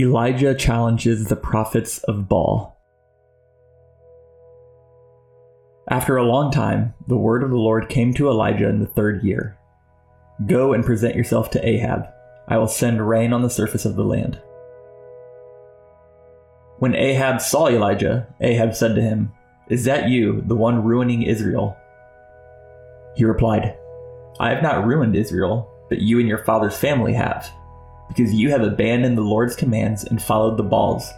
Elijah challenges the prophets of Baal. After a long time, the word of the Lord came to Elijah in the third year Go and present yourself to Ahab. I will send rain on the surface of the land. When Ahab saw Elijah, Ahab said to him, Is that you, the one ruining Israel? He replied, I have not ruined Israel, but you and your father's family have because you have abandoned the Lord's commands and followed the Baals.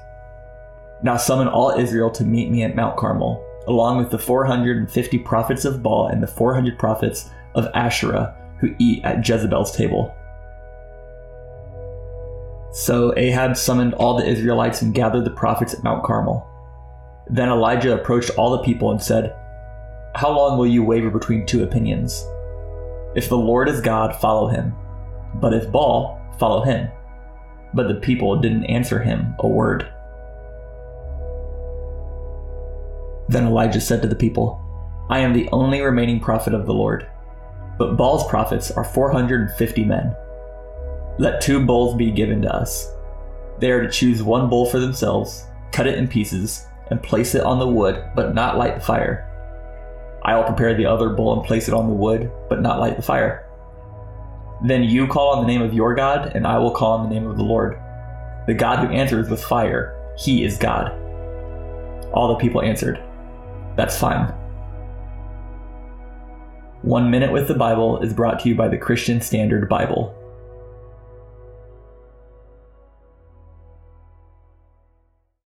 Now summon all Israel to meet me at Mount Carmel, along with the 450 prophets of Baal and the 400 prophets of Asherah who eat at Jezebel's table. So Ahab summoned all the Israelites and gathered the prophets at Mount Carmel. Then Elijah approached all the people and said, How long will you waver between two opinions? If the Lord is God, follow him. But if Baal, follow him. But the people didn't answer him a word. Then Elijah said to the people, I am the only remaining prophet of the Lord, but Baal's prophets are 450 men. Let two bulls be given to us. They are to choose one bull for themselves, cut it in pieces, and place it on the wood, but not light the fire. I will prepare the other bull and place it on the wood, but not light the fire. Then you call on the name of your God, and I will call on the name of the Lord. The God who answers with fire, he is God. All the people answered, That's fine. One Minute with the Bible is brought to you by the Christian Standard Bible.